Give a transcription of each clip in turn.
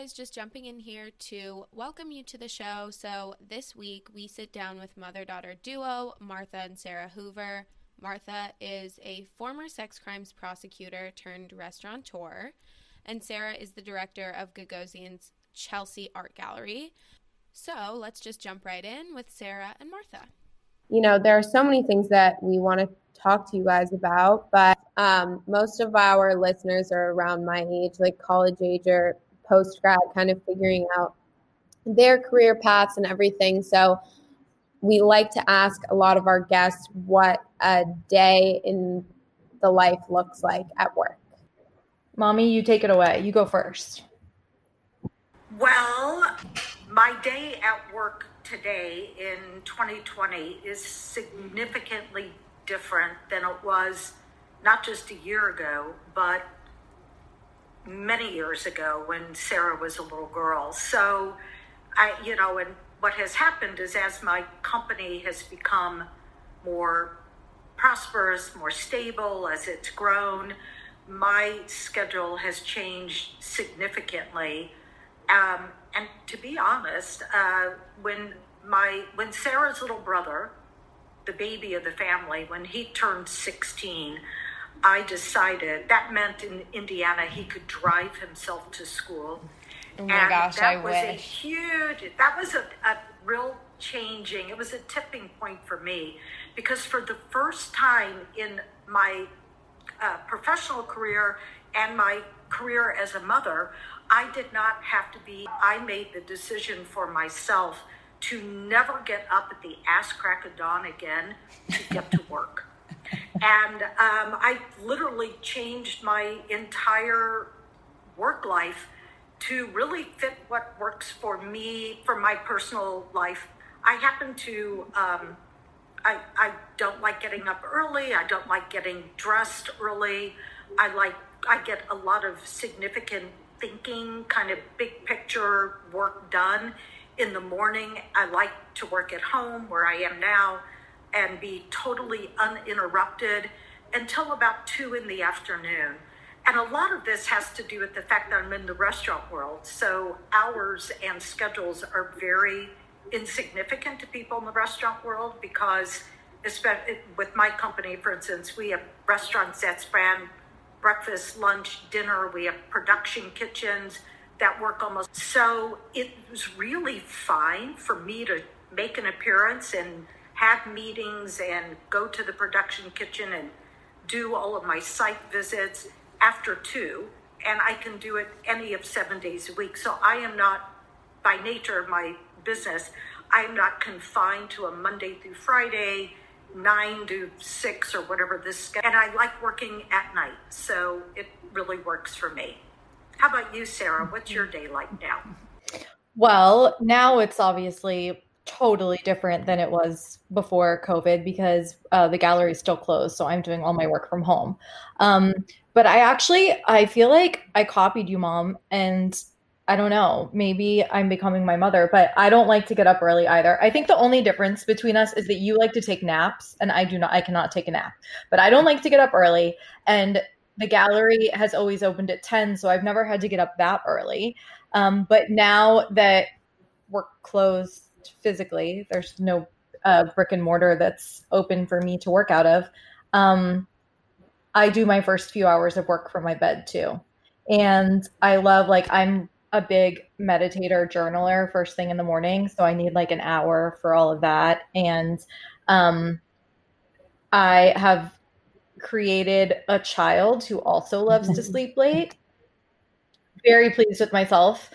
Guys, just jumping in here to welcome you to the show. So, this week we sit down with mother daughter duo Martha and Sarah Hoover. Martha is a former sex crimes prosecutor turned restaurateur, and Sarah is the director of Gagosian's Chelsea Art Gallery. So, let's just jump right in with Sarah and Martha. You know, there are so many things that we want to talk to you guys about, but um, most of our listeners are around my age, like college age or post grad, kind of figuring out their career paths and everything. So we like to ask a lot of our guests what a day in the life looks like at work. Mommy, you take it away. You go first. Well, my day at work today in 2020 is significantly different than it was not just a year ago, but many years ago when Sarah was a little girl. So, I, you know, and what has happened is as my company has become more prosperous, more stable, as it's grown, my schedule has changed significantly. Um, and to be honest, uh, when my when Sarah's little brother, the baby of the family, when he turned 16, I decided that meant in Indiana he could drive himself to school. Oh my and gosh, that I was wish. a huge that was a, a real changing. It was a tipping point for me because for the first time in my uh, professional career and my career as a mother, I did not have to be. I made the decision for myself to never get up at the ass crack of dawn again to get to work and um, I literally changed my entire work life to really fit what works for me for my personal life. I happen to, um, I, I don't like getting up early. I don't like getting dressed early. I like, I get a lot of significant thinking, kind of big picture work done in the morning. I like to work at home where I am now and be totally uninterrupted until about two in the afternoon. And a lot of this has to do with the fact that I'm in the restaurant world. So hours and schedules are very insignificant to people in the restaurant world because, with my company, for instance, we have restaurants that span breakfast, lunch, dinner. We have production kitchens that work almost. So it was really fine for me to make an appearance and have meetings and go to the production kitchen and do all of my site visits after two. And I can do it any of seven days a week. So I am not, by nature of my business, I am not confined to a Monday through Friday, nine to six or whatever this. And I like working at night. So it really works for me. How about you, Sarah? What's mm-hmm. your day like now? Well, now it's obviously totally different than it was before COVID because uh, the gallery is still closed. So I'm doing all my work from home. Um, but I actually, I feel like I copied you, mom. And I don't know, maybe I'm becoming my mother, but I don't like to get up early either. I think the only difference between us is that you like to take naps and I do not, I cannot take a nap, but I don't like to get up early. And the gallery has always opened at 10. So I've never had to get up that early. Um, but now that we're closed physically. There's no uh, brick and mortar that's open for me to work out of. Um, I do my first few hours of work from my bed too. And I love, like, I'm a big meditator, journaler first thing in the morning. So I need like an hour for all of that. And um, I have created a child who also loves to sleep late. Very pleased with myself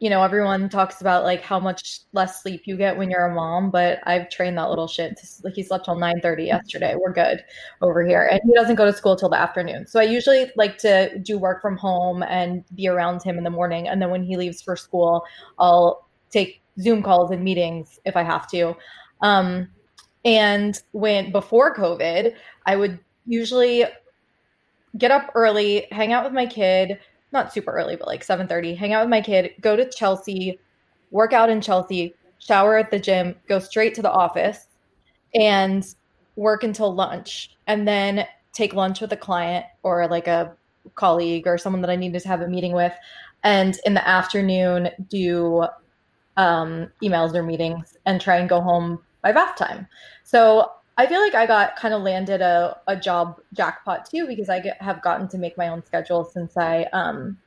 you know, everyone talks about like how much less sleep you get when you're a mom, but I've trained that little shit to like he slept till 9:30 yesterday. We're good over here. And he doesn't go to school till the afternoon. So I usually like to do work from home and be around him in the morning and then when he leaves for school, I'll take Zoom calls and meetings if I have to. Um, and when before COVID, I would usually get up early, hang out with my kid, not super early, but like 7:30, hang out with my kid, go to Chelsea, work out in Chelsea, shower at the gym, go straight to the office and work until lunch and then take lunch with a client or like a colleague or someone that I needed to have a meeting with and in the afternoon do um, emails or meetings and try and go home by bath time. So I feel like I got kind of landed a, a job jackpot too because I get, have gotten to make my own schedule since I um,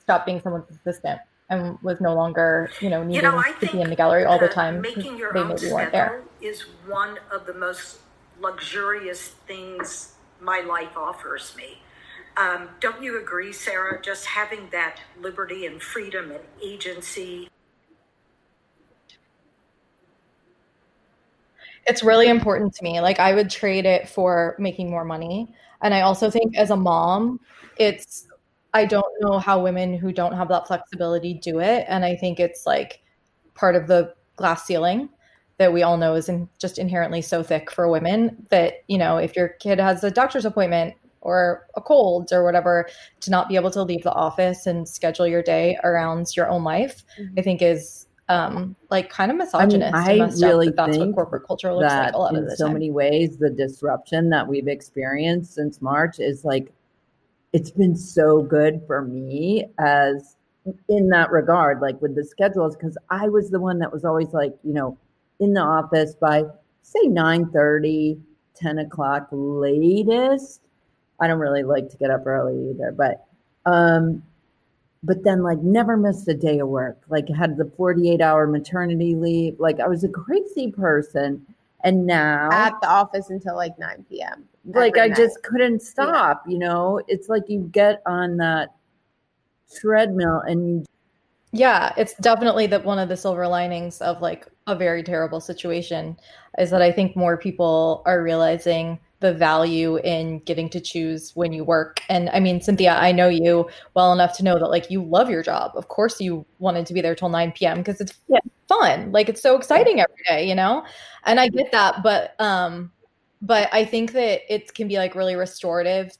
stopped being someone's assistant and was no longer, you know, needing you know, to be in the gallery all the time. Making your own schedule is one of the most luxurious things my life offers me. Um, don't you agree, Sarah? Just having that liberty and freedom and agency it's really important to me. Like I would trade it for making more money. And I also think as a mom, it's I don't know how women who don't have that flexibility do it. And I think it's like part of the glass ceiling that we all know is in, just inherently so thick for women that, you know, if your kid has a doctor's appointment or a cold or whatever, to not be able to leave the office and schedule your day around your own life, mm-hmm. I think is um, like kind of misogynist. I, mean, I really that that's what corporate culture looks like a lot of the so time. many ways. The disruption that we've experienced since March is like it's been so good for me as in that regard, like with the schedules, because I was the one that was always like, you know, in the office by say 9 30, 10 o'clock latest. I don't really like to get up early either, but um but then like never missed a day of work like had the 48 hour maternity leave like i was a crazy person and now at the office until like 9 p.m like i night. just couldn't stop yeah. you know it's like you get on that treadmill and yeah it's definitely that one of the silver linings of like a very terrible situation is that i think more people are realizing the value in getting to choose when you work. And I mean, Cynthia, I know you well enough to know that like you love your job. Of course, you wanted to be there till 9 p.m. because it's yeah. fun. Like it's so exciting every day, you know? And I get that. But, um, but I think that it can be like really restorative,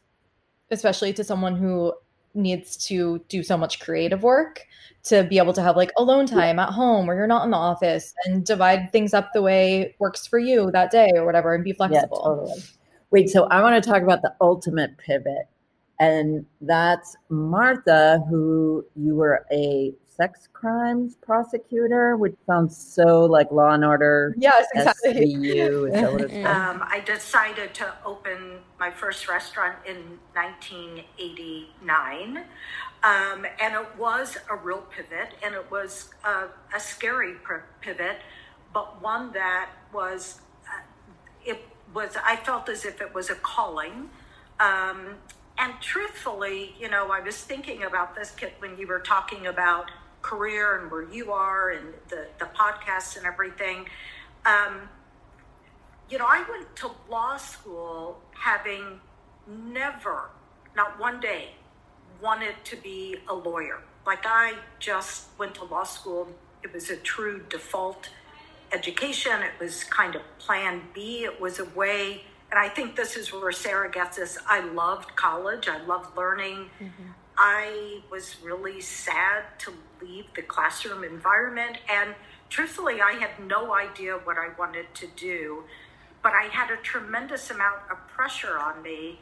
especially to someone who needs to do so much creative work to be able to have like alone time at home where you're not in the office and divide things up the way works for you that day or whatever and be flexible. Yeah, totally. Wait, so I want to talk about the ultimate pivot. And that's Martha, who you were a sex crimes prosecutor, which sounds so like Law and Order. Yes, exactly. SVU. um, I decided to open my first restaurant in 1989. Um, and it was a real pivot, and it was a, a scary pivot, but one that was, uh, it was I felt as if it was a calling. Um, and truthfully, you know, I was thinking about this Kit when you were talking about career and where you are and the, the podcasts and everything. Um, you know, I went to law school having never, not one day, wanted to be a lawyer. Like I just went to law school. It was a true default education. It was kind of plan B. It was a way, and I think this is where Sarah gets this. I loved college. I loved learning. Mm-hmm. I was really sad to leave the classroom environment. And truthfully, I had no idea what I wanted to do. But I had a tremendous amount of pressure on me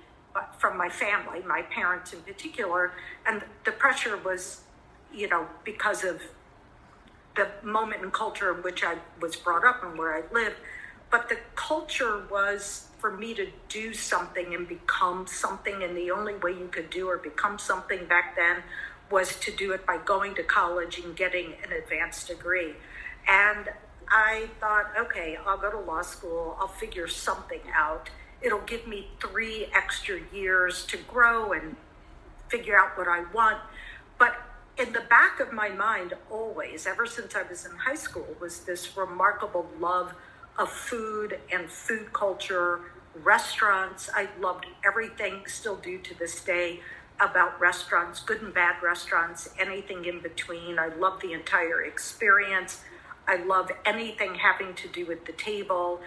from my family, my parents in particular. And the pressure was, you know, because of the moment and culture in which I was brought up and where I lived. But the culture was for me to do something and become something. And the only way you could do or become something back then was to do it by going to college and getting an advanced degree. And I thought, okay, I'll go to law school, I'll figure something out. It'll give me three extra years to grow and figure out what I want. In the back of my mind, always, ever since I was in high school, was this remarkable love of food and food culture, restaurants. I loved everything, still do to this day, about restaurants, good and bad restaurants, anything in between. I love the entire experience. I love anything having to do with the table.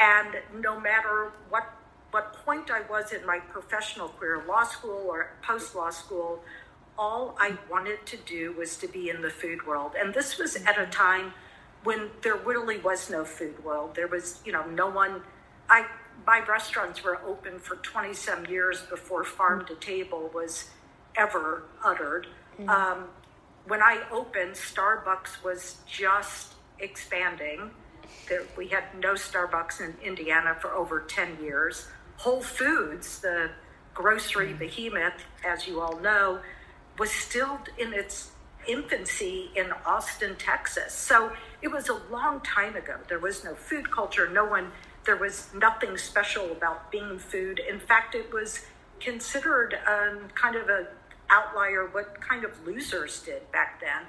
And no matter what what point I was in my professional career, law school or post law school, all I wanted to do was to be in the food world. And this was at a time when there really was no food world. There was, you know, no one. I my restaurants were open for 20 some years before farm to table was ever uttered. Mm-hmm. Um, when I opened, Starbucks was just expanding. There, we had no Starbucks in Indiana for over 10 years. Whole Foods, the grocery mm-hmm. behemoth, as you all know, was still in its infancy in Austin, Texas. So it was a long time ago. There was no food culture. No one, there was nothing special about being food. In fact, it was considered um, kind of a outlier what kind of losers did back then.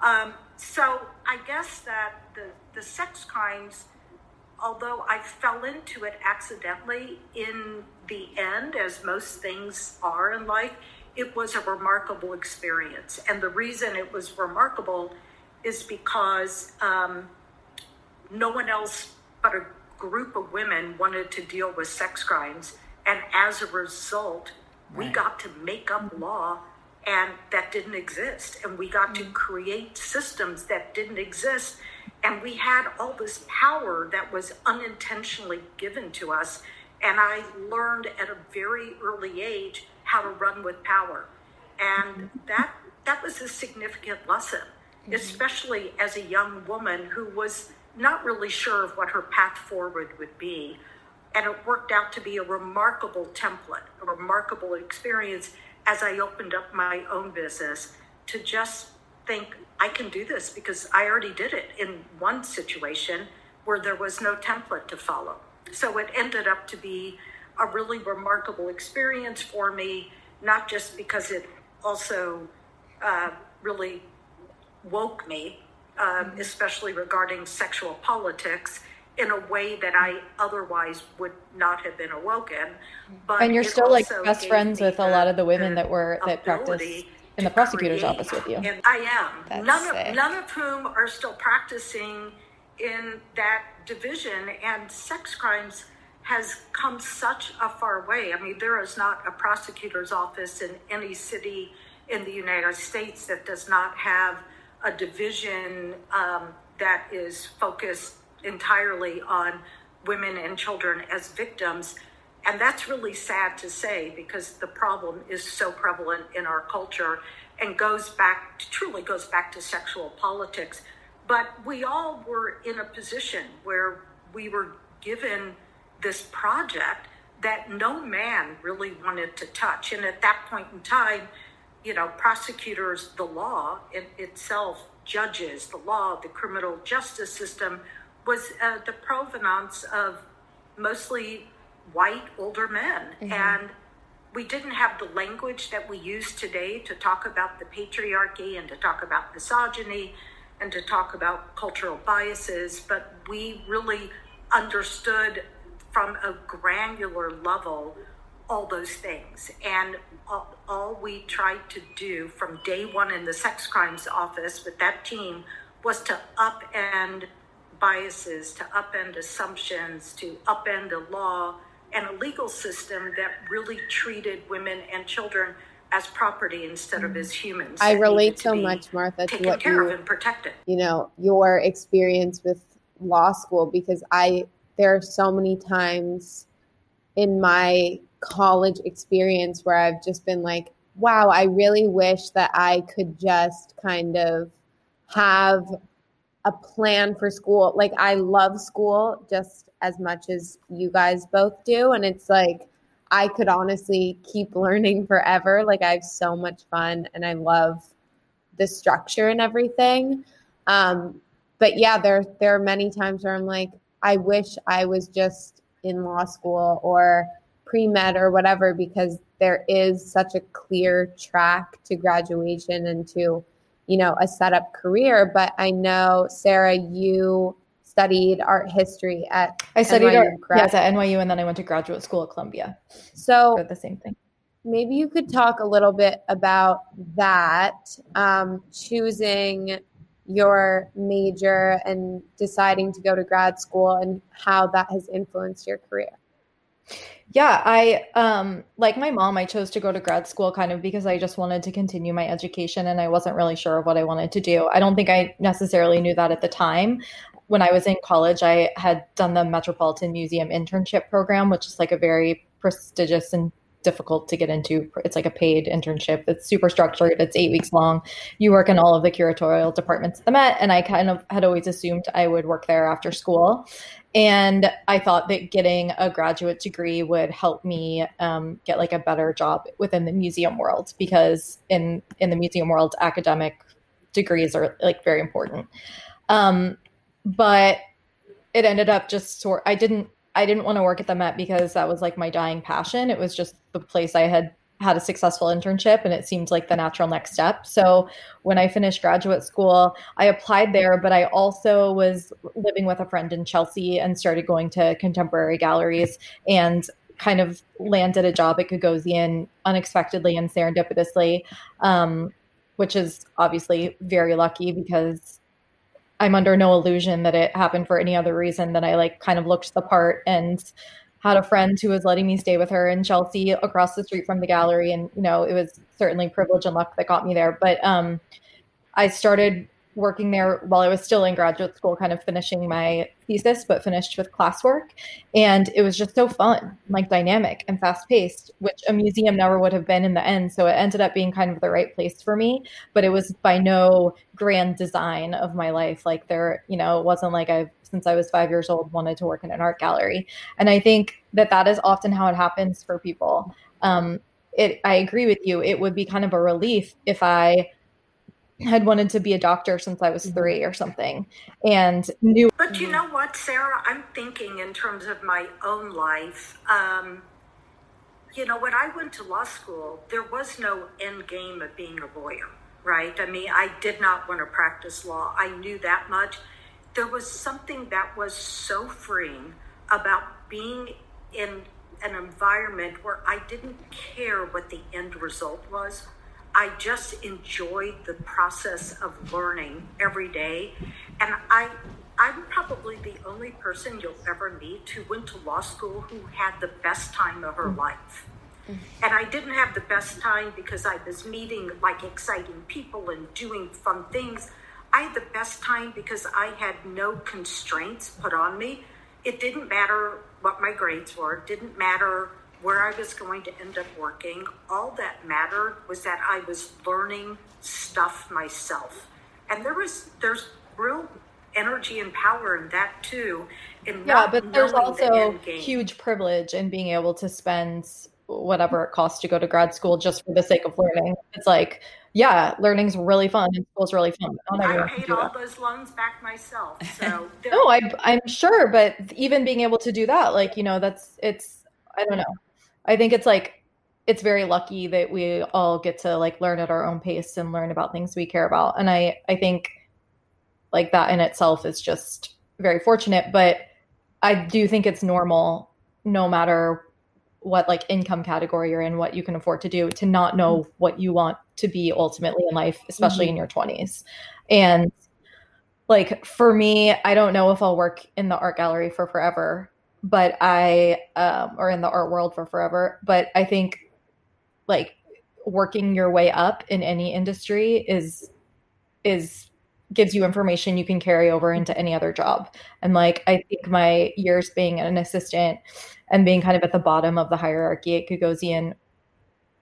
Um, so I guess that the, the sex crimes, although I fell into it accidentally in the end, as most things are in life, it was a remarkable experience. And the reason it was remarkable is because um, no one else but a group of women wanted to deal with sex crimes. And as a result, we got to make up law and that didn't exist. And we got to mm. create systems that didn't exist. And we had all this power that was unintentionally given to us. And I learned at a very early age how to run with power. And that that was a significant lesson, mm-hmm. especially as a young woman who was not really sure of what her path forward would be. And it worked out to be a remarkable template, a remarkable experience as I opened up my own business to just think I can do this because I already did it in one situation where there was no template to follow. So it ended up to be a really remarkable experience for me, not just because it also uh, really woke me, um, especially regarding sexual politics in a way that I otherwise would not have been awoken. But and you're still like best friends with a lot of the women that were that practiced in the prosecutor's create. office with you. And I am. That's none sick. of none of whom are still practicing in that division and sex crimes has come such a far way. I mean, there is not a prosecutor's office in any city in the United States that does not have a division um, that is focused entirely on women and children as victims. And that's really sad to say because the problem is so prevalent in our culture and goes back, truly goes back to sexual politics. But we all were in a position where we were given this project that no man really wanted to touch. And at that point in time, you know, prosecutors, the law in itself, judges, the law, the criminal justice system was uh, the provenance of mostly white older men. Mm-hmm. And we didn't have the language that we use today to talk about the patriarchy and to talk about misogyny and to talk about cultural biases, but we really understood from a granular level all those things. And all, all, we tried to do from day one in the sex crimes office with that team was to upend biases, to upend assumptions, to upend the law and a legal system that really treated women and children as property instead of mm-hmm. as humans. I relate so much, Martha, to what you. You know, your experience with law school because I there are so many times in my college experience where I've just been like, wow, I really wish that I could just kind of have a plan for school. Like I love school just as much as you guys both do and it's like I could honestly keep learning forever. Like I have so much fun and I love the structure and everything. Um, but yeah, there there are many times where I'm like, I wish I was just in law school or pre med or whatever because there is such a clear track to graduation and to you know, a set up career. But I know, Sarah, you studied art history at I studied NYU, art yes, at NYU and then I went to graduate school at Columbia. So the same thing. Maybe you could talk a little bit about that, um, choosing your major and deciding to go to grad school and how that has influenced your career. Yeah, I um like my mom, I chose to go to grad school kind of because I just wanted to continue my education and I wasn't really sure of what I wanted to do. I don't think I necessarily knew that at the time. When I was in college, I had done the Metropolitan Museum internship program, which is like a very prestigious and difficult to get into. It's like a paid internship. It's super structured. It's eight weeks long. You work in all of the curatorial departments at the Met, and I kind of had always assumed I would work there after school. And I thought that getting a graduate degree would help me um, get like a better job within the museum world because in in the museum world, academic degrees are like very important. Um, but it ended up just sort. I didn't I didn't want to work at the Met because that was like my dying passion. It was just the place I had had a successful internship and it seemed like the natural next step. So when I finished graduate school, I applied there, but I also was living with a friend in Chelsea and started going to contemporary galleries and kind of landed a job at Gagosian unexpectedly and serendipitously, um, which is obviously very lucky because I'm under no illusion that it happened for any other reason than I like kind of looked the part and had a friend who was letting me stay with her in Chelsea across the street from the gallery. And, you know, it was certainly privilege and luck that got me there. But um, I started working there while I was still in graduate school, kind of finishing my thesis, but finished with classwork. And it was just so fun, like dynamic and fast paced, which a museum never would have been in the end. So it ended up being kind of the right place for me, but it was by no grand design of my life. Like there, you know, it wasn't like I've, since I was five years old, wanted to work in an art gallery. And I think that that is often how it happens for people. Um, it, I agree with you. It would be kind of a relief if I had wanted to be a doctor since I was mm-hmm. three or something and knew. But you know what, Sarah? I'm thinking in terms of my own life. Um, you know, when I went to law school, there was no end game of being a lawyer, right? I mean, I did not want to practice law. I knew that much. There was something that was so freeing about being in an environment where I didn't care what the end result was. I just enjoyed the process of learning every day. And I, I'm probably the only person you'll ever meet who went to law school who had the best time of her mm-hmm. life. And I didn't have the best time because I was meeting like exciting people and doing fun things. I had the best time because I had no constraints put on me. It didn't matter what my grades were, it didn't matter where I was going to end up working. All that mattered was that I was learning stuff myself. And there was there's real energy and power in that too. In yeah, but there's also the huge privilege in being able to spend whatever it costs to go to grad school just for the sake of learning. It's like, yeah, learning's really fun and school's really fun. Oh, I paid all that. those loans back myself. So no, I, I'm sure, but even being able to do that, like you know, that's it's I don't know. I think it's like it's very lucky that we all get to like learn at our own pace and learn about things we care about. And I I think like that in itself is just very fortunate, but I do think it's normal no matter what like income category you're in, what you can afford to do, to not know what you want to be ultimately in life, especially mm-hmm. in your 20s. And like for me, I don't know if I'll work in the art gallery for forever but I um, or in the art world for forever. But I think like working your way up in any industry is is gives you information you can carry over into any other job. And like I think my years being an assistant and being kind of at the bottom of the hierarchy at Gagosian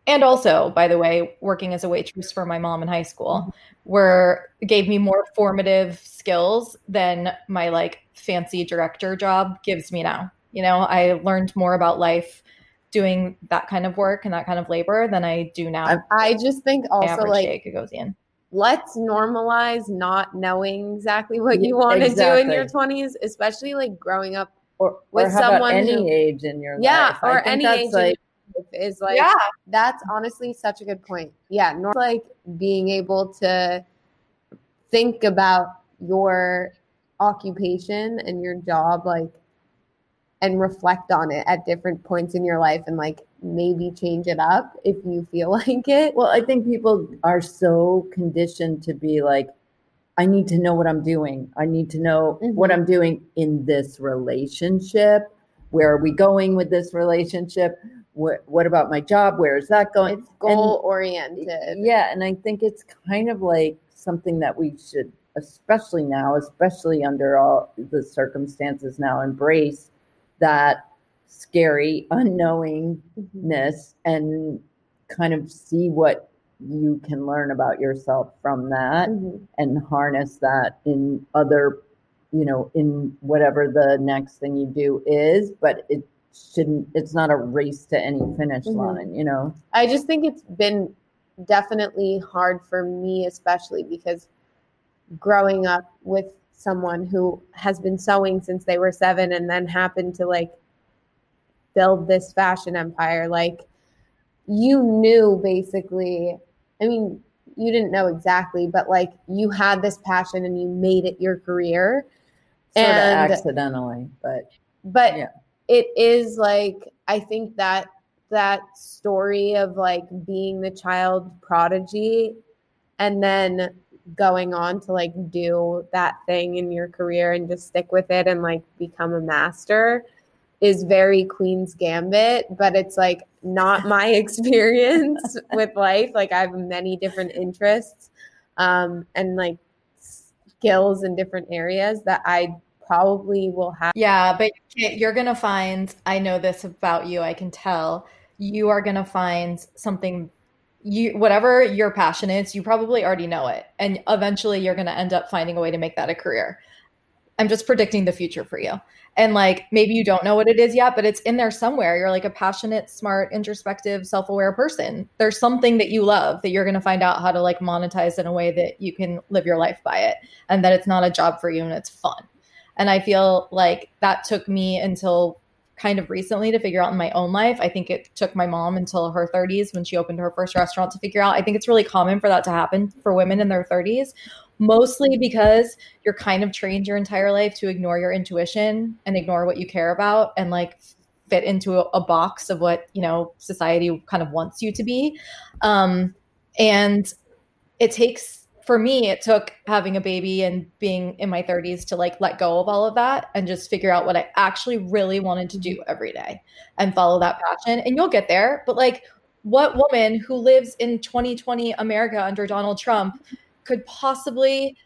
and also by the way working as a waitress for my mom in high school were gave me more formative skills than my like fancy director job gives me now you know i learned more about life doing that kind of work and that kind of labor than i do now i just think also like Gagosian. let's normalize not knowing exactly what you want exactly. to do in your 20s especially like growing up or, with or someone any who, age in your yeah, life yeah or any age like, is like yeah. that's honestly such a good point. Yeah, nor like being able to think about your occupation and your job like and reflect on it at different points in your life and like maybe change it up if you feel like it. Well, I think people are so conditioned to be like, I need to know what I'm doing. I need to know mm-hmm. what I'm doing in this relationship. Where are we going with this relationship? What, what about my job? Where is that going? It's goal oriented. Yeah. And I think it's kind of like something that we should, especially now, especially under all the circumstances now, embrace that scary unknowingness mm-hmm. and kind of see what you can learn about yourself from that mm-hmm. and harness that in other you know in whatever the next thing you do is but it shouldn't it's not a race to any finish mm-hmm. line you know i just think it's been definitely hard for me especially because growing up with someone who has been sewing since they were seven and then happened to like build this fashion empire like you knew basically i mean you didn't know exactly but like you had this passion and you made it your career sort and accidentally but but yeah. It is like i think that that story of like being the child prodigy and then going on to like do that thing in your career and just stick with it and like become a master is very Queen's Gambit, but it's like not my experience with life. Like I have many different interests um, and like skills in different areas that I probably will have. Yeah, but you're going to find, I know this about you, I can tell, you are going to find something you whatever your passion is, you probably already know it. And eventually you're going to end up finding a way to make that a career. I'm just predicting the future for you. And like maybe you don't know what it is yet, but it's in there somewhere. You're like a passionate, smart, introspective, self-aware person. There's something that you love that you're going to find out how to like monetize in a way that you can live your life by it and that it's not a job for you and it's fun. And I feel like that took me until kind of recently to figure out in my own life. I think it took my mom until her 30s when she opened her first restaurant to figure out. I think it's really common for that to happen for women in their 30s, mostly because you're kind of trained your entire life to ignore your intuition and ignore what you care about and like fit into a, a box of what, you know, society kind of wants you to be. Um, and it takes for me, it took having a baby and being in my 30s to like let go of all of that and just figure out what I actually really wanted to do every day and follow that passion. And you'll get there. But like, what woman who lives in 2020 America under Donald Trump could possibly,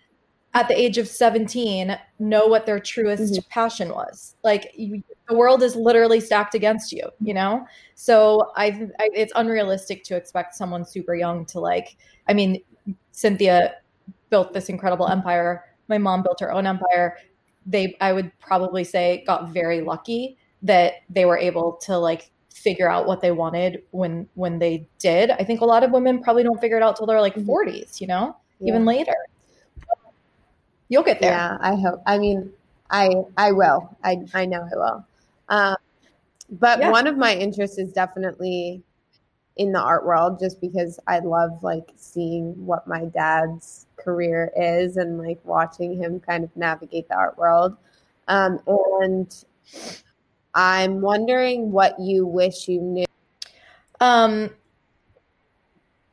at the age of 17, know what their truest mm-hmm. passion was? Like, you, the world is literally stacked against you, you know? So I, I, it's unrealistic to expect someone super young to like, I mean, Cynthia built this incredible empire. My mom built her own empire. They, I would probably say, got very lucky that they were able to like figure out what they wanted when when they did. I think a lot of women probably don't figure it out till they're like 40s, mm-hmm. you know, yeah. even later. You'll get there. Yeah, I hope. I mean, I I will. I I know I will. Um, but yeah. one of my interests is definitely in the art world just because I love like seeing what my dad's career is and like watching him kind of navigate the art world. Um, and I'm wondering what you wish you knew. Um,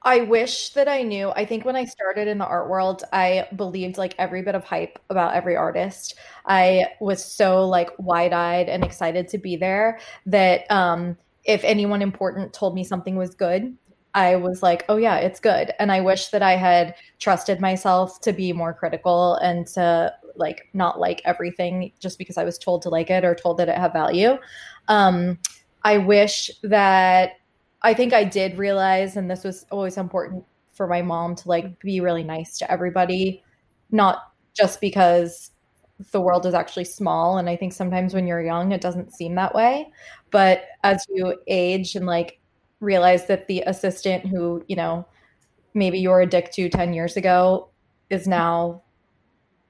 I wish that I knew. I think when I started in the art world, I believed like every bit of hype about every artist. I was so like wide-eyed and excited to be there that um if anyone important told me something was good, I was like, oh, yeah, it's good. And I wish that I had trusted myself to be more critical and to like not like everything just because I was told to like it or told that it had value. Um, I wish that I think I did realize, and this was always important for my mom to like be really nice to everybody, not just because the world is actually small and i think sometimes when you're young it doesn't seem that way but as you age and like realize that the assistant who you know maybe you were a dick to 10 years ago is now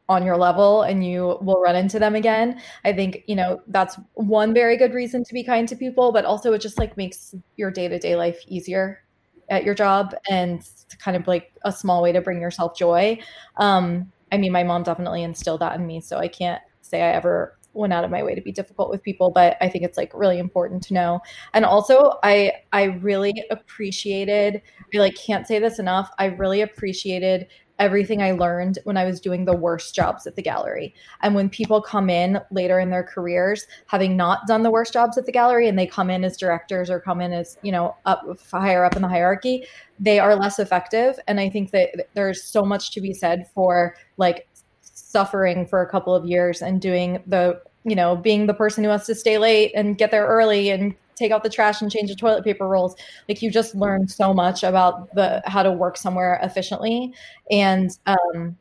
on your level and you will run into them again i think you know that's one very good reason to be kind to people but also it just like makes your day-to-day life easier at your job and kind of like a small way to bring yourself joy. Um, I mean, my mom definitely instilled that in me, so I can't say I ever went out of my way to be difficult with people, but I think it's like really important to know. And also, I I really appreciated. I like can't say this enough. I really appreciated everything I learned when I was doing the worst jobs at the gallery. And when people come in later in their careers, having not done the worst jobs at the gallery, and they come in as directors or come in as, you know, up higher up in the hierarchy, they are less effective. And I think that there's so much to be said for like suffering for a couple of years and doing the, you know, being the person who has to stay late and get there early and take out the trash and change the toilet paper rolls like you just learn so much about the how to work somewhere efficiently and um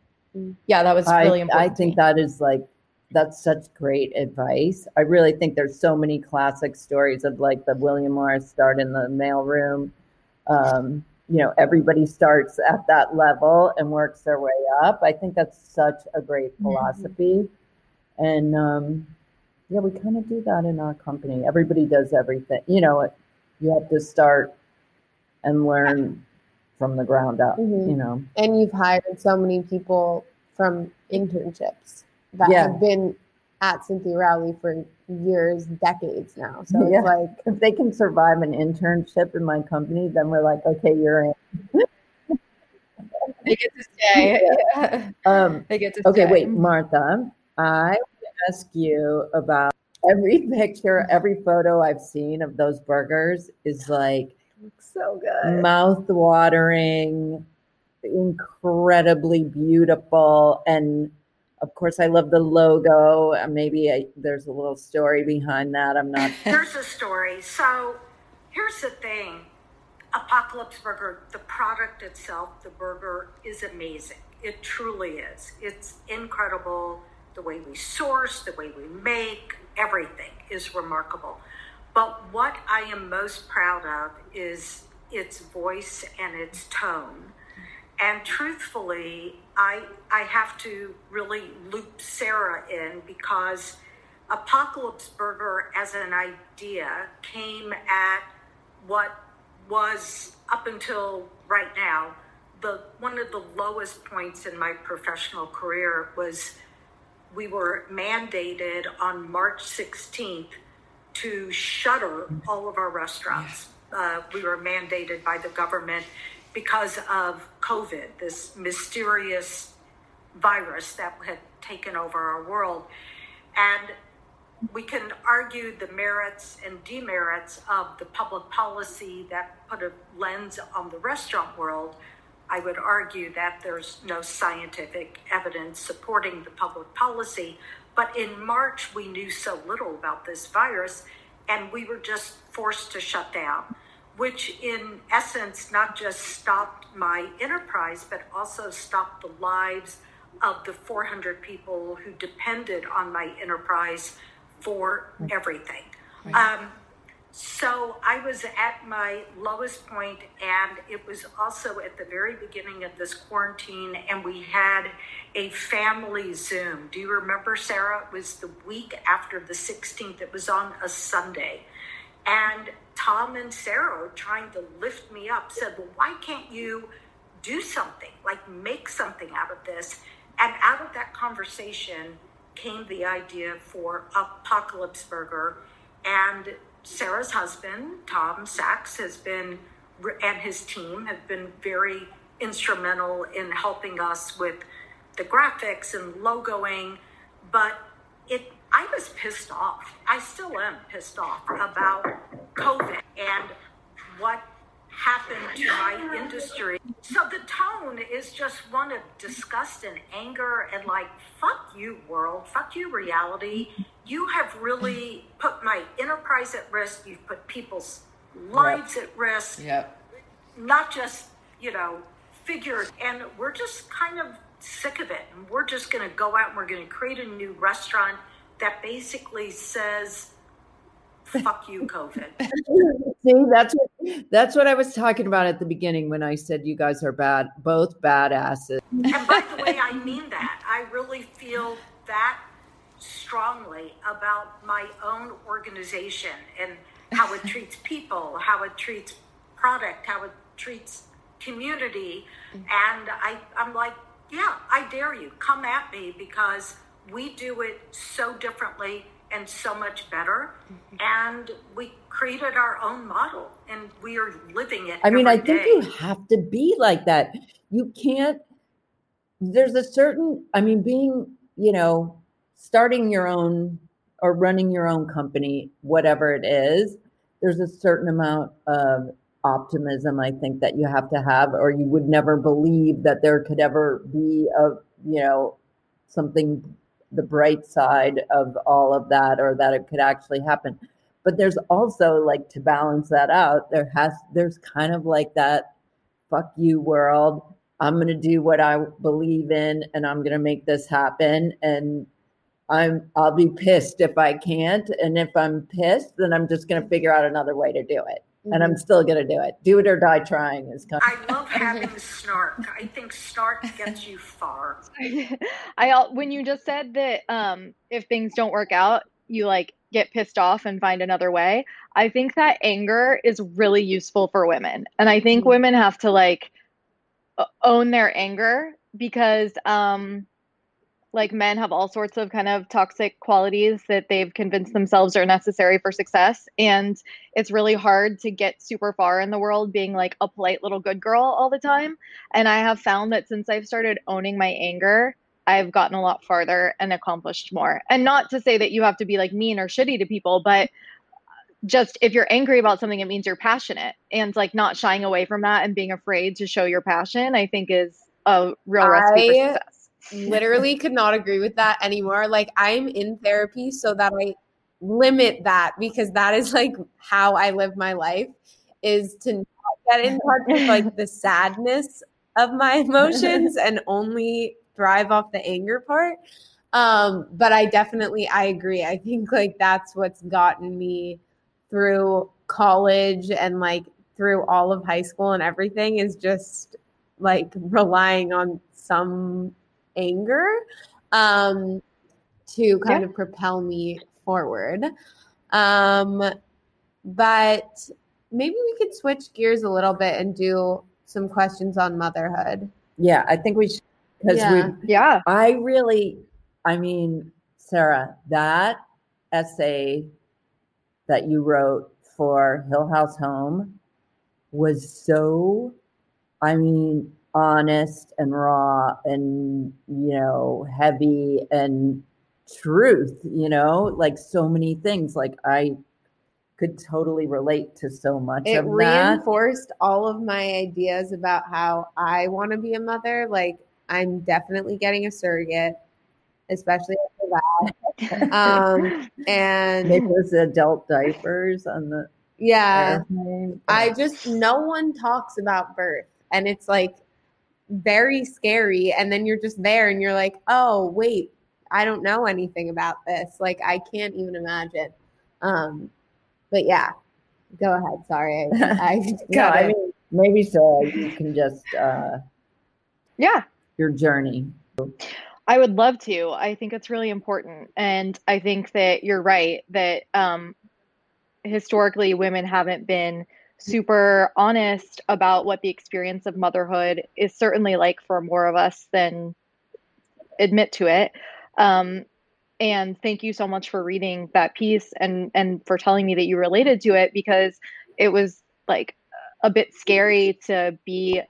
yeah that was really I, important I think that is like that's such great advice. I really think there's so many classic stories of like the William Morris start in the mailroom. Um, you know, everybody starts at that level and works their way up. I think that's such a great Mm-hmm. philosophy. And um, yeah, we kind of do that in our company. Everybody does everything. You know, you have to start and learn from the ground up, Mhm. you know. And you've hired so many people from internships that Yeah. have been at Cynthia Rowley for years, decades now. So Yeah. it's like, If they can survive an internship in my company, then we're like, okay, you're in. they get to stay yeah. Um, they get to okay, stay. wait, Martha, I want to ask you about every picture, every photo I've seen of those burgers is like so good. mouth watering, incredibly beautiful. And of course, I love the logo. Maybe I, there's a little story behind that. I'm not. there's a story. So here's the thing Apocalypse Burger, the product itself, the burger is amazing. It truly is. It's incredible. The way we source, the way we make, everything is remarkable. But what I am most proud of is its voice and its tone. And truthfully, I I have to really loop Sarah in because Apocalypse Burger as an idea came at what was up until right now the one of the lowest points in my professional career was we were mandated on March 16th to shutter all of our restaurants. Uh, we were mandated by the government because of COVID, this mysterious virus that had taken over our world. And we can argue the merits and demerits of the public policy that put a lens on the restaurant world. I would argue that there's no scientific evidence supporting the public policy. But in March, we knew so little about this virus, and we were just forced to shut down, which in essence not just stopped my enterprise, but also stopped the lives of the 400 people who depended on my enterprise for everything. Um, so I was at my lowest point, and it was also at the very beginning of this quarantine, and we had a family Zoom. Do you remember, Sarah? It was the week after the 16th, it was on a Sunday. And Tom and Sarah, trying to lift me up, said, Well, why can't you do something, like make something out of this? And out of that conversation came the idea for Apocalypse Burger. And Sarah's husband, Tom Sachs, has been, and his team have been very instrumental in helping us with the graphics and logoing. But it, I was pissed off. I still am pissed off about COVID and what happened to my industry. So the tone is just one of disgust and anger and like, fuck you, world, fuck you, reality. You have really put my enterprise at risk. You've put people's lives at risk, Yep. not just, you know, figures. And we're just kind of sick of it. And we're just going to go out and we're going to create a new restaurant that basically says, fuck you, COVID. See, that's what that's what I was talking about at the beginning when I said you guys are bad, both badasses. And by the way, I mean that. I really feel that strongly about my own organization and how it treats people, how it treats product, how it treats community. Mm-hmm. And I, I'm like, yeah, I dare you. Come at me because we do it so differently and so much better. Mm-hmm. And we created our own model and we are living it. I mean, I day. think you have to be like that. You can't, there's a certain, I mean, being, you know, starting your own or running your own company, whatever it is, there's a certain amount of optimism I think that you have to have, or you would never believe that there could ever be a, you know, something the bright side of all of that or that it could actually happen. But there's also like to balance that out there has there's kind of like that fuck you world. I'm going to do what i believe in and i'm going to make this happen and i'm i'll be pissed if i can't and if i'm pissed then i'm just going to figure out another way to do it mm-hmm. and i'm mm-hmm. still going to do it do it or die trying is kind of- i love having snark i think snark gets you far i when you just said that um if things don't work out you like get pissed off and find another way. I think that anger is really useful for women. And I think mm-hmm. women have to like own their anger because um like men have all sorts of kind of toxic qualities that they've convinced themselves are necessary for success and it's really hard to get super far in the world being like a polite little good girl all the time and i have found that since i've started owning my anger I've gotten a lot farther and accomplished more. And not to say that you have to be like mean or shitty to people, but just if you're angry about something, it means you're passionate and like not shying away from that and being afraid to show your passion, I think is a real recipe I for success. Literally could not agree with that anymore. Like I'm in therapy so that I limit that because that is like how I live my life is to not get in touch with like the sadness of my emotions and only thrive off the anger part. Um, but I definitely I agree. I think like that's what's gotten me through college and like through all of high school and everything is just like relying on some anger um to kind yeah. of propel me forward. Um but maybe we could switch gears a little bit and do some questions on motherhood. Yeah, I think we should because yeah. we yeah i really i mean sarah that essay that you wrote for hill house home was so i mean honest and raw and you know heavy and truth you know like so many things. Like i could totally relate to so much it of reinforced all of my ideas about how i want to be a mother. Like I'm definitely getting a surrogate, especially after that. um, and it was adult diapers on the yeah. I just no one talks about birth, and it's like very scary. And then you're just there, and you're like, oh wait, I don't know anything about this. Like I can't even imagine. Um, but yeah, go ahead. Sorry, I, I no, I mean maybe so. You can just uh, yeah your journey? I would love to. I think it's really important. And I think that you're right that um, historically women haven't been super honest about what the experience of motherhood is certainly like for more of us than admit to it. Um, and thank you so much for reading that piece and and for telling me that you related to it because it was like a bit scary to be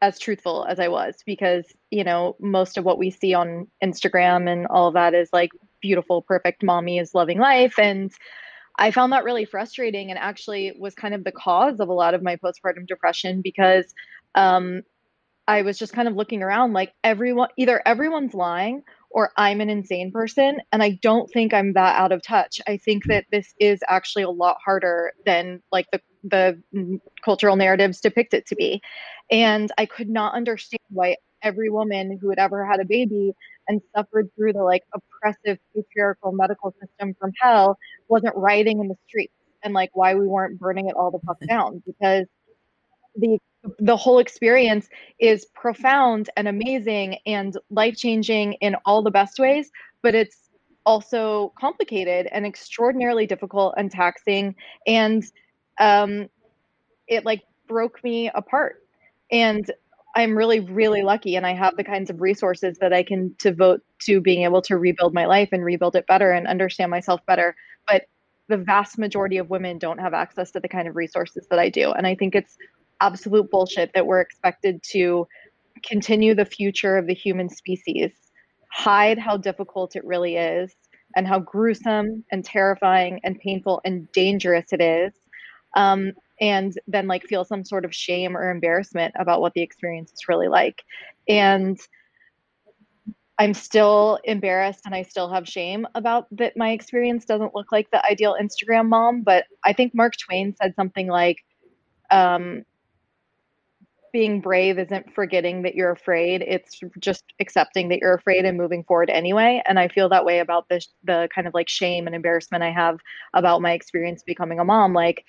as truthful as I was because, you know, most of what we see on Instagram and all of that is like beautiful, perfect mommy is loving life. And I found that really frustrating and actually was kind of the cause of a lot of my postpartum depression because um, I was just kind of looking around like everyone, either everyone's lying or I'm an insane person. And I don't think I'm that out of touch. I think that this is actually a lot harder than like the, the cultural narratives depict it to be. And I could not understand why every woman who had ever had a baby and suffered through the like oppressive patriarchal medical system from hell wasn't rioting in the streets. And like why we weren't burning it all the fuck down because the the whole experience is profound and amazing and life changing in all the best ways but it's also complicated and extraordinarily difficult and taxing. And um it like broke me apart. And I'm really, really lucky and I have the kinds of resources that I can devote to being able to rebuild my life and rebuild it better and understand myself better. But the vast majority of women don't have access to the kind of resources that I do. And I think it's absolute bullshit that we're expected to continue the future of the human species, hide how difficult it really is, and how gruesome and terrifying and painful and dangerous it is. Um, and then like feel some sort of shame or embarrassment about what the experience is really like. And I'm still embarrassed and I still have shame about that my experience doesn't look like the ideal Instagram mom. But I think Mark Twain said something like, um, being brave isn't forgetting that you're afraid it's just accepting that you're afraid and moving forward anyway and i feel that way about this the kind of like shame and embarrassment i have about my experience becoming a mom like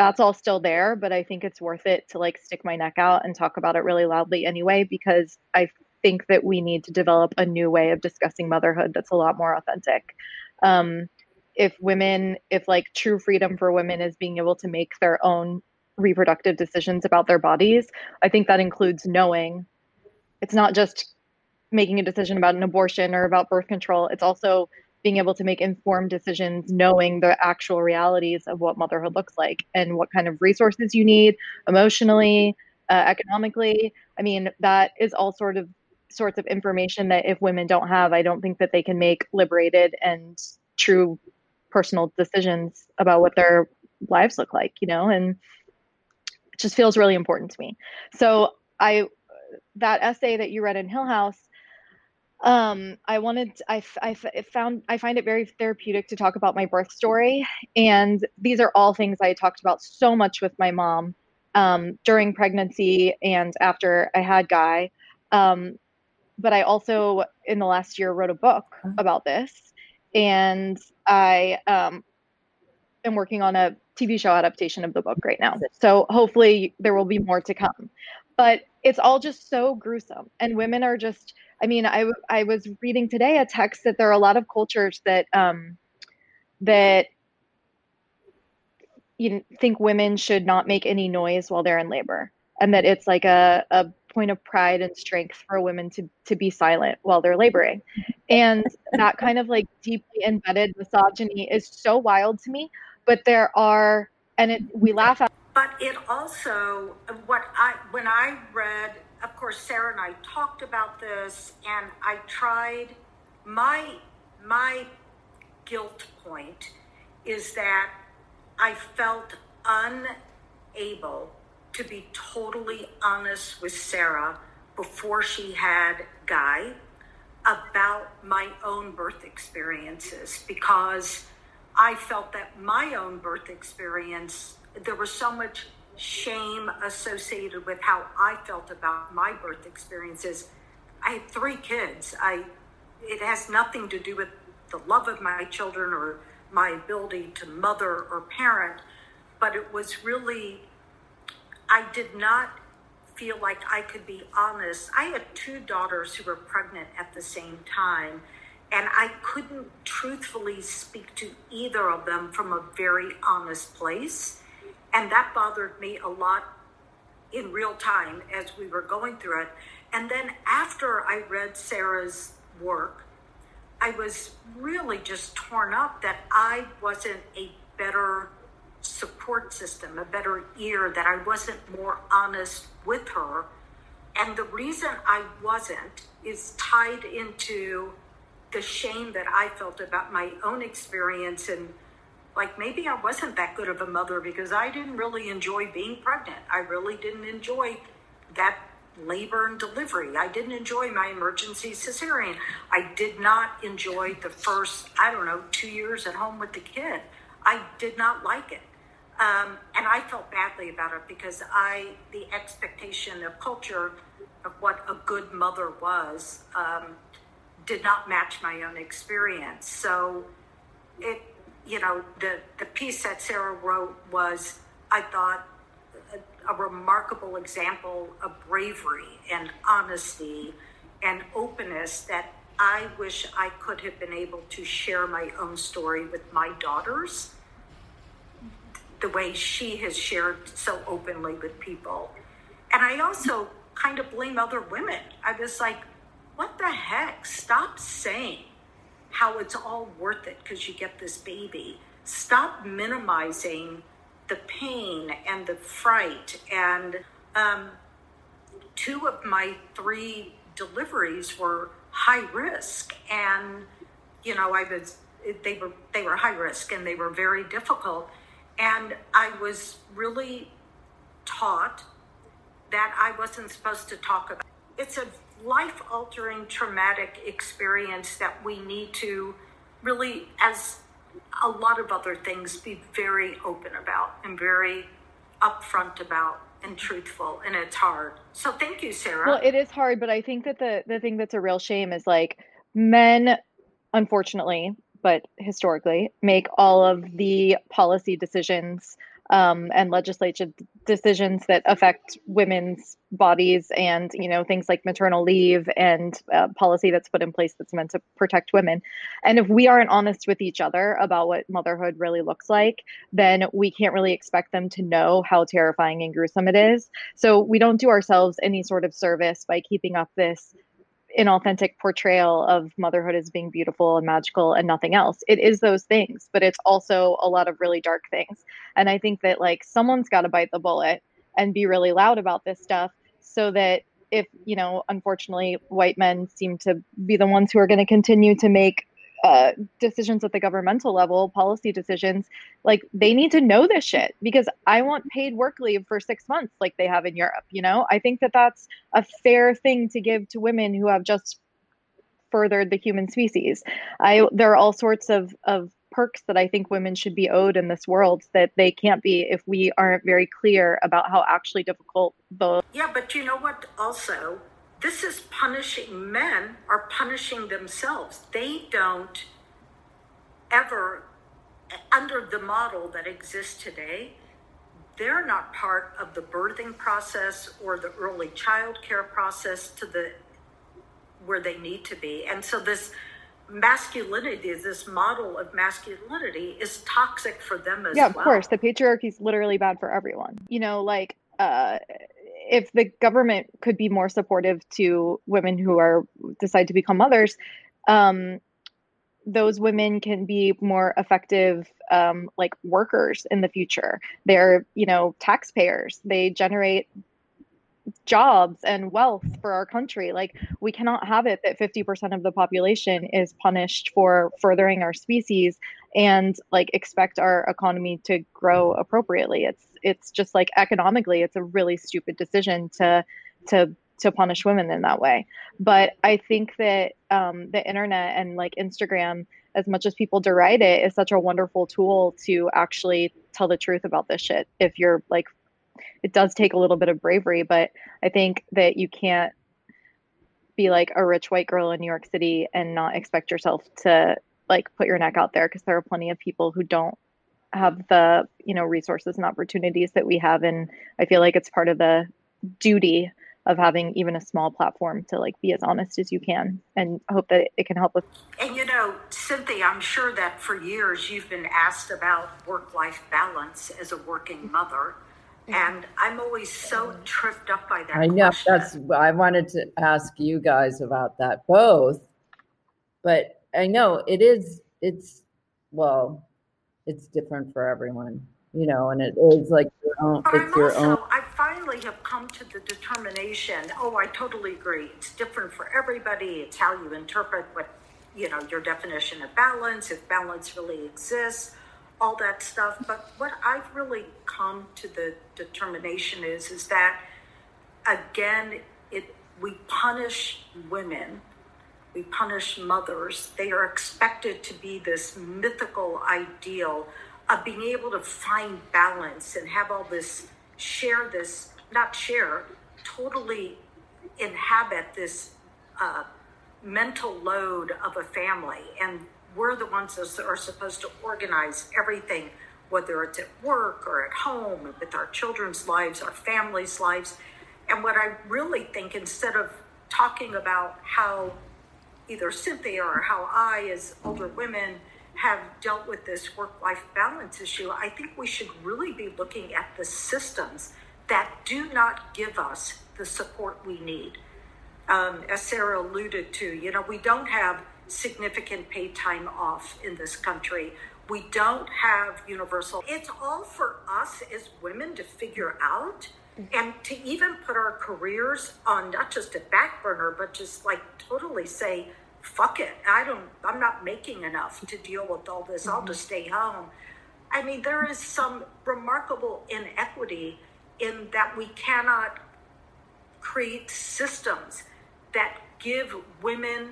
that's all still there but i think it's worth it to like stick my neck out and talk about it really loudly anyway because i think that we need to develop a new way of discussing motherhood that's a lot more authentic um, if women if like true freedom for women is being able to make their own reproductive decisions about their bodies. I think that includes knowing it's not just making a decision about an abortion or about birth control, it's also being able to make informed decisions knowing the actual realities of what motherhood looks like and what kind of resources you need emotionally uh, economically i mean that is all sort of sorts of information that if women don't have i don't think that they can make liberated and true personal decisions about what their lives look like you know and it just feels really important to me. So I that essay that you read in Hill House, um, I wanted I I found I find it very therapeutic to talk about my birth story, and these are all things I talked about so much with my mom um, during pregnancy and after I had Guy. Um, but I also in the last year wrote a book about this, and I um, am working on a TV show adaptation of the book right now. So hopefully there will be more to come. But it's all just so gruesome. And women are just, I mean, I, I was reading today a text that there are a lot of cultures that, um, that you think women should not make any noise while they're in labor and that it's like a, a point of pride and strength for women to, to be silent while they're laboring and that kind of like deeply embedded misogyny is so wild to me but there are, and it, we laugh at. But it also, what I, when I read, of course, Sarah and I talked about this, and I tried, my, my guilt point is that I felt unable to be totally honest with Sarah before she had Guy about my own birth experiences because I felt that my own birth experience, there was so much shame associated with how I felt about my birth experiences. I had three kids. I it has nothing to do with the love of my children or my ability to mother or parent, but it was really I did not feel like I could be honest. I had two daughters who were pregnant at the same time and I couldn't truthfully speak to either of them from a very honest place. And that bothered me a lot in real time as we were going through it. And then after I read Sarah's work, I was really just torn up that I wasn't a better support system, a better ear, that I wasn't more honest with her. And the reason I wasn't is tied into the shame that I felt about my own experience and like maybe I wasn't that good of a mother because I didn't really enjoy being pregnant. I really didn't enjoy that labor and delivery. I didn't enjoy my emergency cesarean. I did not enjoy the first, I don't know, two years at home with the kid. I did not like it. Um, and I felt badly about it because I, the expectation of culture of what a good mother was, um, did not match my own experience. So it, you know, the, the piece that Sarah wrote was, I thought, a, a remarkable example of bravery and honesty and openness that I wish I could have been able to share my own story with my daughters. the way she has shared so openly with people. And I also kind of blame other women. I was like, what the heck? Stop saying how it's all worth it because you get this baby. Stop minimizing the pain and the fright. And um, two of my three deliveries were high risk, and you know I was they were they were high risk and they were very difficult, and I was really taught that I wasn't supposed to talk about. It's a life altering traumatic experience that we need to really, as a lot of other things, be very open about and very upfront about and truthful and it's hard. So thank you sarah. Well it is hard but i think that the the thing that's a real shame is like men unfortunately but historically make all of the policy decisions um, and legislative decisions that affect women's bodies and you know things like maternal leave and uh, policy that's put in place that's meant to protect women. And if we aren't honest with each other about what motherhood really looks like then we can't really expect them to know how terrifying and gruesome it is. So we don't do ourselves any sort of service by keeping up this inauthentic portrayal of motherhood as being beautiful and magical and nothing else. It is those things, but it's also a lot of really dark things. And I think that like someone's got to bite the bullet and be really loud about this stuff so that if, you know, unfortunately white men seem to be the ones who are going to continue to make uh, decisions at the governmental level, policy decisions, like they need to know this shit because I want paid work leave for six months like they have in Europe. You know, I think that that's a fair thing to give to women who have just furthered the human species. I there are all sorts of of perks that I think women should be owed in this world that they can't be if we aren't very clear about how actually difficult the Yeah, but you know what also this is punishing men are punishing themselves. They don't ever, under the model that exists today, they're not part of the birthing process or the early child care process to the where they need to be. And so this masculinity, this model of masculinity is toxic for them as yeah, well. Yeah, of course. The patriarchy is literally bad for everyone. You know, like uh if the government could be more supportive to women who are decide to become mothers, um, those women can be more effective um, like workers in the future. They're you know taxpayers. They generate jobs and wealth for our country. Like we cannot have it that 50% of the population is punished for furthering our species and like expect our economy to grow appropriately. It's it's just like economically it's a really stupid decision to to to punish women in that way. But I think that um, the internet and like Instagram, as much as people deride it, is such a wonderful tool to actually tell the truth about this shit. If you're like it does take a little bit of bravery, but I think that you can't be like a rich white girl in New York City and not expect yourself to like put your neck out there because there are plenty of people who don't have the you know resources and opportunities that we have and i feel like it's part of the duty of having even a small platform to like be as honest as you can and hope that it can help with and you know cynthia i'm sure that for years you've been asked about work life balance as a working mother and I'm always so tripped up by that. I know question. that's. I wanted to ask you guys about that both, but I know it is. It's well, it's different for everyone, you know, and it is like your own. But it's I'm your also, own. I finally have come to the determination. Oh, I totally agree. It's different for everybody. It's how you interpret what you know your definition of balance, if balance really exists all that stuff. But what I've really come to the determination is is that again, it we punish women, we punish mothers. They are expected to be this mythical ideal of being able to find balance and have all this share this not share totally inhabit this uh, mental load of a family and we're the ones that are supposed to organize everything, whether it's at work or at home, with our children's lives, our families' lives. And what I really think, instead of talking about how either Cynthia or how I, as older women, have dealt with this work life balance issue, I think we should really be looking at the systems that do not give us the support we need. Um, as Sarah alluded to, you know, we don't have significant paid time off in this country. We don't have universal. It's all for us as women to figure out and to even put our careers on not just a back burner, but just like totally say, fuck it. I don't, I'm not making enough to deal with all this. I'll just stay home. I mean, there is some remarkable inequity in that we cannot create systems that give women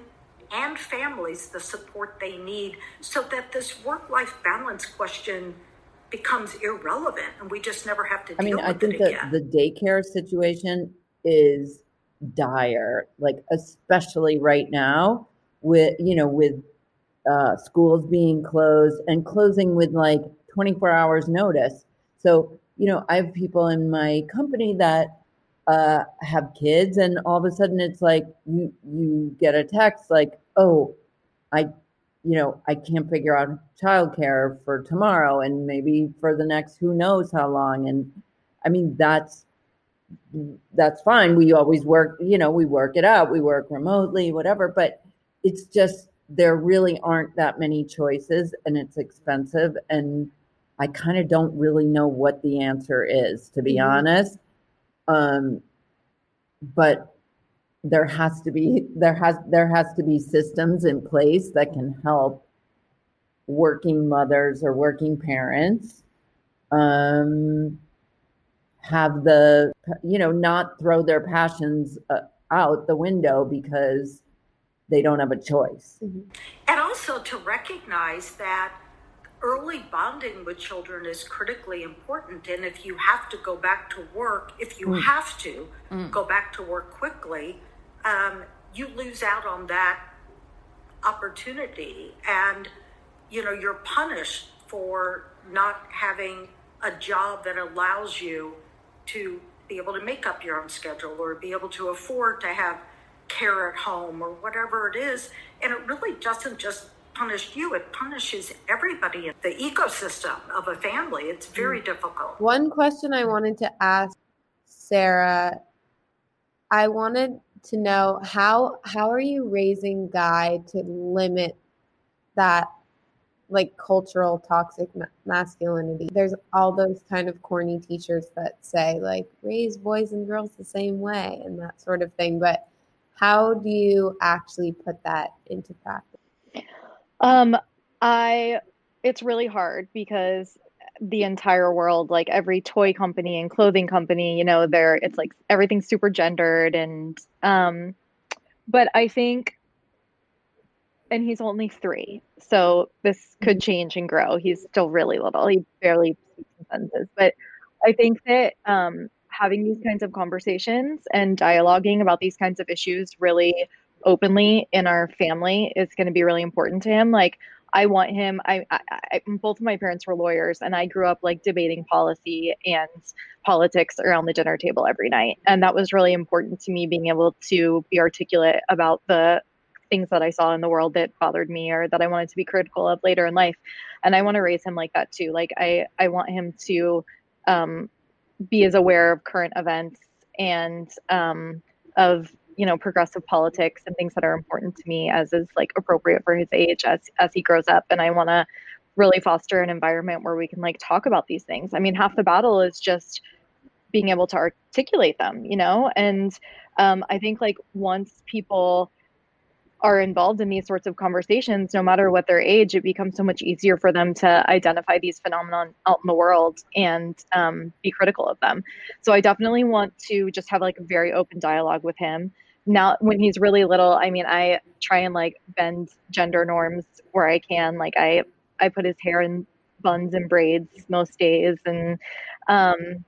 and families the support they need so that this work life balance question becomes irrelevant and we just never have to I deal mean, I with think it that again. the daycare situation is dire, like especially right now with you know with uh, schools being closed and closing with like 24 hours notice. So you know, I have people in my company that uh, have kids, and all of a sudden it's like you you get a text like, oh, I you know, I can't figure out childcare for tomorrow and maybe for the next who knows how long. And I mean, that's that's fine. We always work, you know, we work it out. We work remotely, whatever. But it's just there really aren't that many choices, and it's expensive. And I kind of don't really know what the answer is, to be Mhm. honest. Um, but there has to be there has there has to be systems in place that can help working mothers or working parents um, have the you know not throw their passions uh, out the window because they don't have a choice mm-hmm. And also to recognize that early bonding with children is critically important. And if you have to go back to work, if you mm. have to mm. go back to work quickly, um, you lose out on that opportunity. And, you know, you're punished for not having a job that allows you to be able to make up your own schedule or be able to afford to have care at home or whatever it is. And it really doesn't just punish you, it punishes everybody in the ecosystem of a family. It's mm. very difficult. One question I wanted to ask Sarah, I wanted to know how how are you raising Guy to limit that like cultural toxic ma- masculinity? There's all those kind of corny teachers that say like raise boys and girls the same way and that sort of thing, but how do you actually put that into practice? Um, I it's really hard because the entire world, like every toy company and clothing company, you know, they're it's like everything's super gendered and um but I think and he's only three, so this could change and grow. He's still really little. He barely speaks sentences. But I think that um having these kinds of conversations and dialoguing about these kinds of issues really openly in our family is going to be really important to him. Like, I want him. I, I, I, both of my parents were lawyers, and I grew up like debating policy and politics around the dinner table every night, and that was really important to me. Being able to be articulate about the things that I saw in the world that bothered me or that I wanted to be critical of later in life, and I want to raise him like that too. Like, I, I want him to um, be as aware of current events and um, of you know progressive politics and things that are important to me as is like appropriate for his age as as he grows up. And i want to really foster an environment where we can like talk about these things. I mean half the battle is just being able to articulate them you know? And um, i think like once people are involved in these sorts of conversations no matter what their age it becomes so much easier for them to identify these phenomena out in the world and um, be critical of them. So i definitely want to just have like a very open dialogue with him. Now when he's really little i mean i try and like bend gender norms where i can. Like i i put his hair in buns and braids most days and um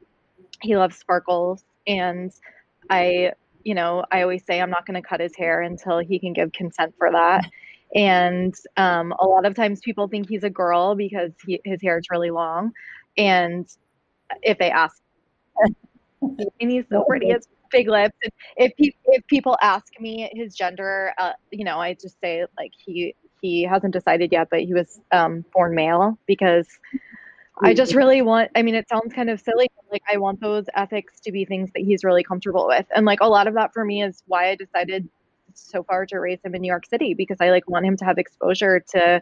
he loves sparkles. And i you know i always say i'm not going to cut his hair until he can give consent for that. And um, a lot of times people think he's a girl because he, his hair is really long and if they ask and he's so pretty it's big lips and if pe- if people ask me his gender uh, you know i just say like he he hasn't decided yet, but he was um, born male because I just really want, I mean, it sounds kind of silly. But like, I want those ethics to be things that he's really comfortable with. And like, a lot of that for me is why I decided so far to raise him in New York City because I like want him to have exposure to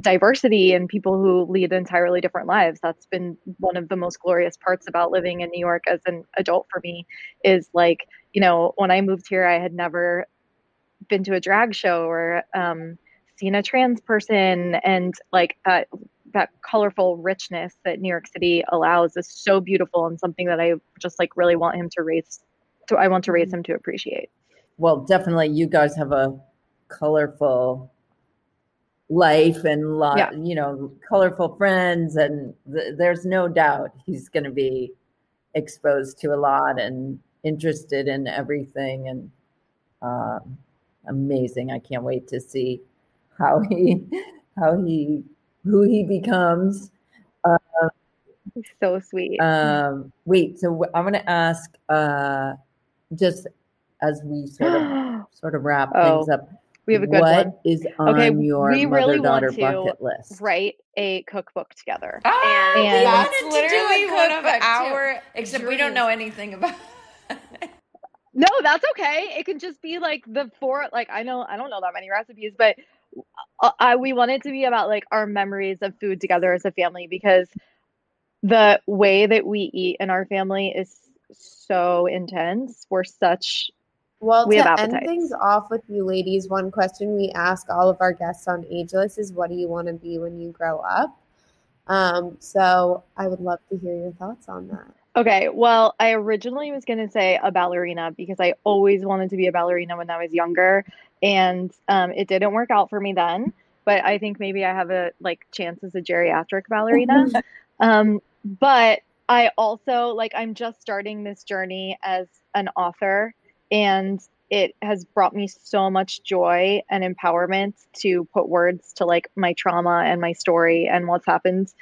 diversity and people who lead entirely different lives. That's been one of the most glorious parts about living in New York as an adult for me is like, you know, when I moved here, I had never been to a drag show or um, seen a trans person and like that that colorful richness that New York City allows is so beautiful and something that I just like really want him to raise to I want to raise mm-hmm. him to appreciate. Well, definitely you guys have a colorful life and lot, yeah. you know, colorful friends and th- there's no doubt he's going to be exposed to a lot and interested in everything and um, amazing. I can't wait to see how he how he who he becomes. Uh, so sweet. Um, wait, so I'm going to ask uh, just as we sort of sort of wrap oh, things up. We have a good what one. is on okay, your we really mother daughter bucket list? Write a cookbook together. Oh, and, and that's literally one of our. Except dreams. we don't know anything about. No, that's okay. It can just be like the four. Like I know I don't know that many recipes, but I, we want it to be about like our memories of food together as a family because the way that we eat in our family is so intense. We're such well, we to end things off with you ladies, one question we ask all of our guests on Ageless is what do you want to be when you grow up? Um, so I would love to hear your thoughts on that. Okay, well, I originally was going to say a ballerina because I always wanted to be a ballerina when I was younger, and um, it didn't work out for me then. But I think maybe I have a like chance as a geriatric ballerina. um, but I also like I'm just starting this journey as an author, and it has brought me so much joy and empowerment to put words to like my trauma and my story and what's happened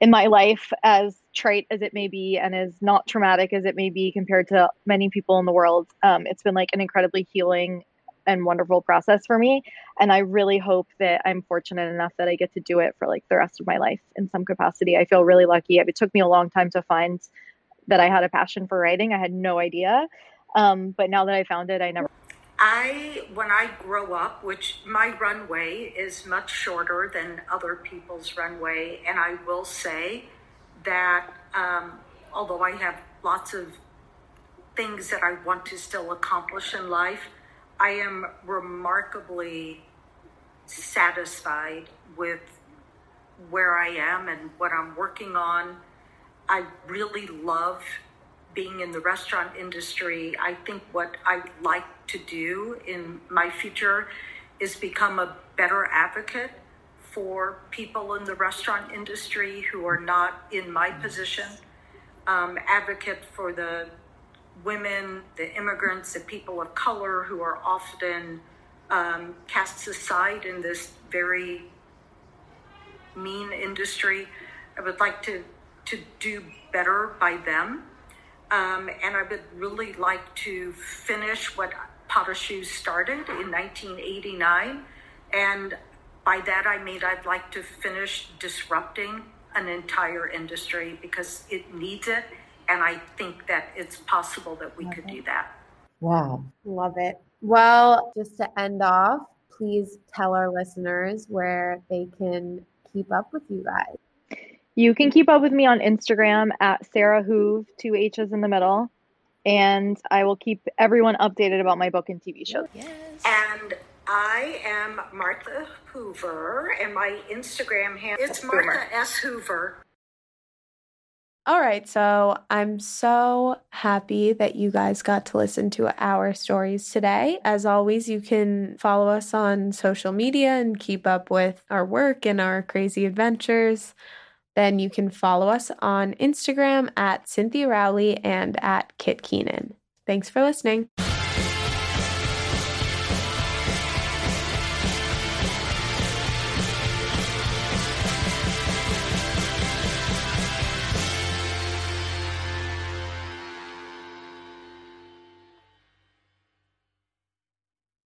in my life as trite as it may be and as not traumatic as it may be compared to many people in the world um, it's been like an incredibly healing and wonderful process for me and i really hope that i'm fortunate enough that i get to do it for like the rest of my life in some capacity. I feel really lucky. It took me a long time to find that i had a passion for writing. I had no idea um, but now that i found it i never I, when I grow up, which my runway is much shorter than other people's runway, and I will say that um, although I have lots of things that I want to still accomplish in life, I am remarkably satisfied with where I am and what I'm working on. I really love being in the restaurant industry. I think what I'd like to do in my future is become a better advocate for people in the restaurant industry who are not in my position, um, advocate for the women, the immigrants, the people of color who are often um, cast aside in this very mean industry. I would like to, to do better by them. Um, and I would really like to finish what Patachou started in 1989. And by that I mean I'd like to finish disrupting an entire industry because it needs it. And I think that it's possible that we could do that. Wow. Love it. Well, just to end off, please tell our listeners where they can keep up with you guys. You can keep up with me on Instagram at Sarah Hoove, two H's in the middle. And I will keep everyone updated about my book and TV shows. Yes. And I am Martha Hoover, and my Instagram handle is Martha S. Hoover. All right, so I'm so happy that you guys got to listen to our stories today. As always, you can follow us on social media and keep up with our work and our crazy adventures. Then you can follow us on Instagram at Cynthia Rowley and at Kit Keenan. Thanks for listening.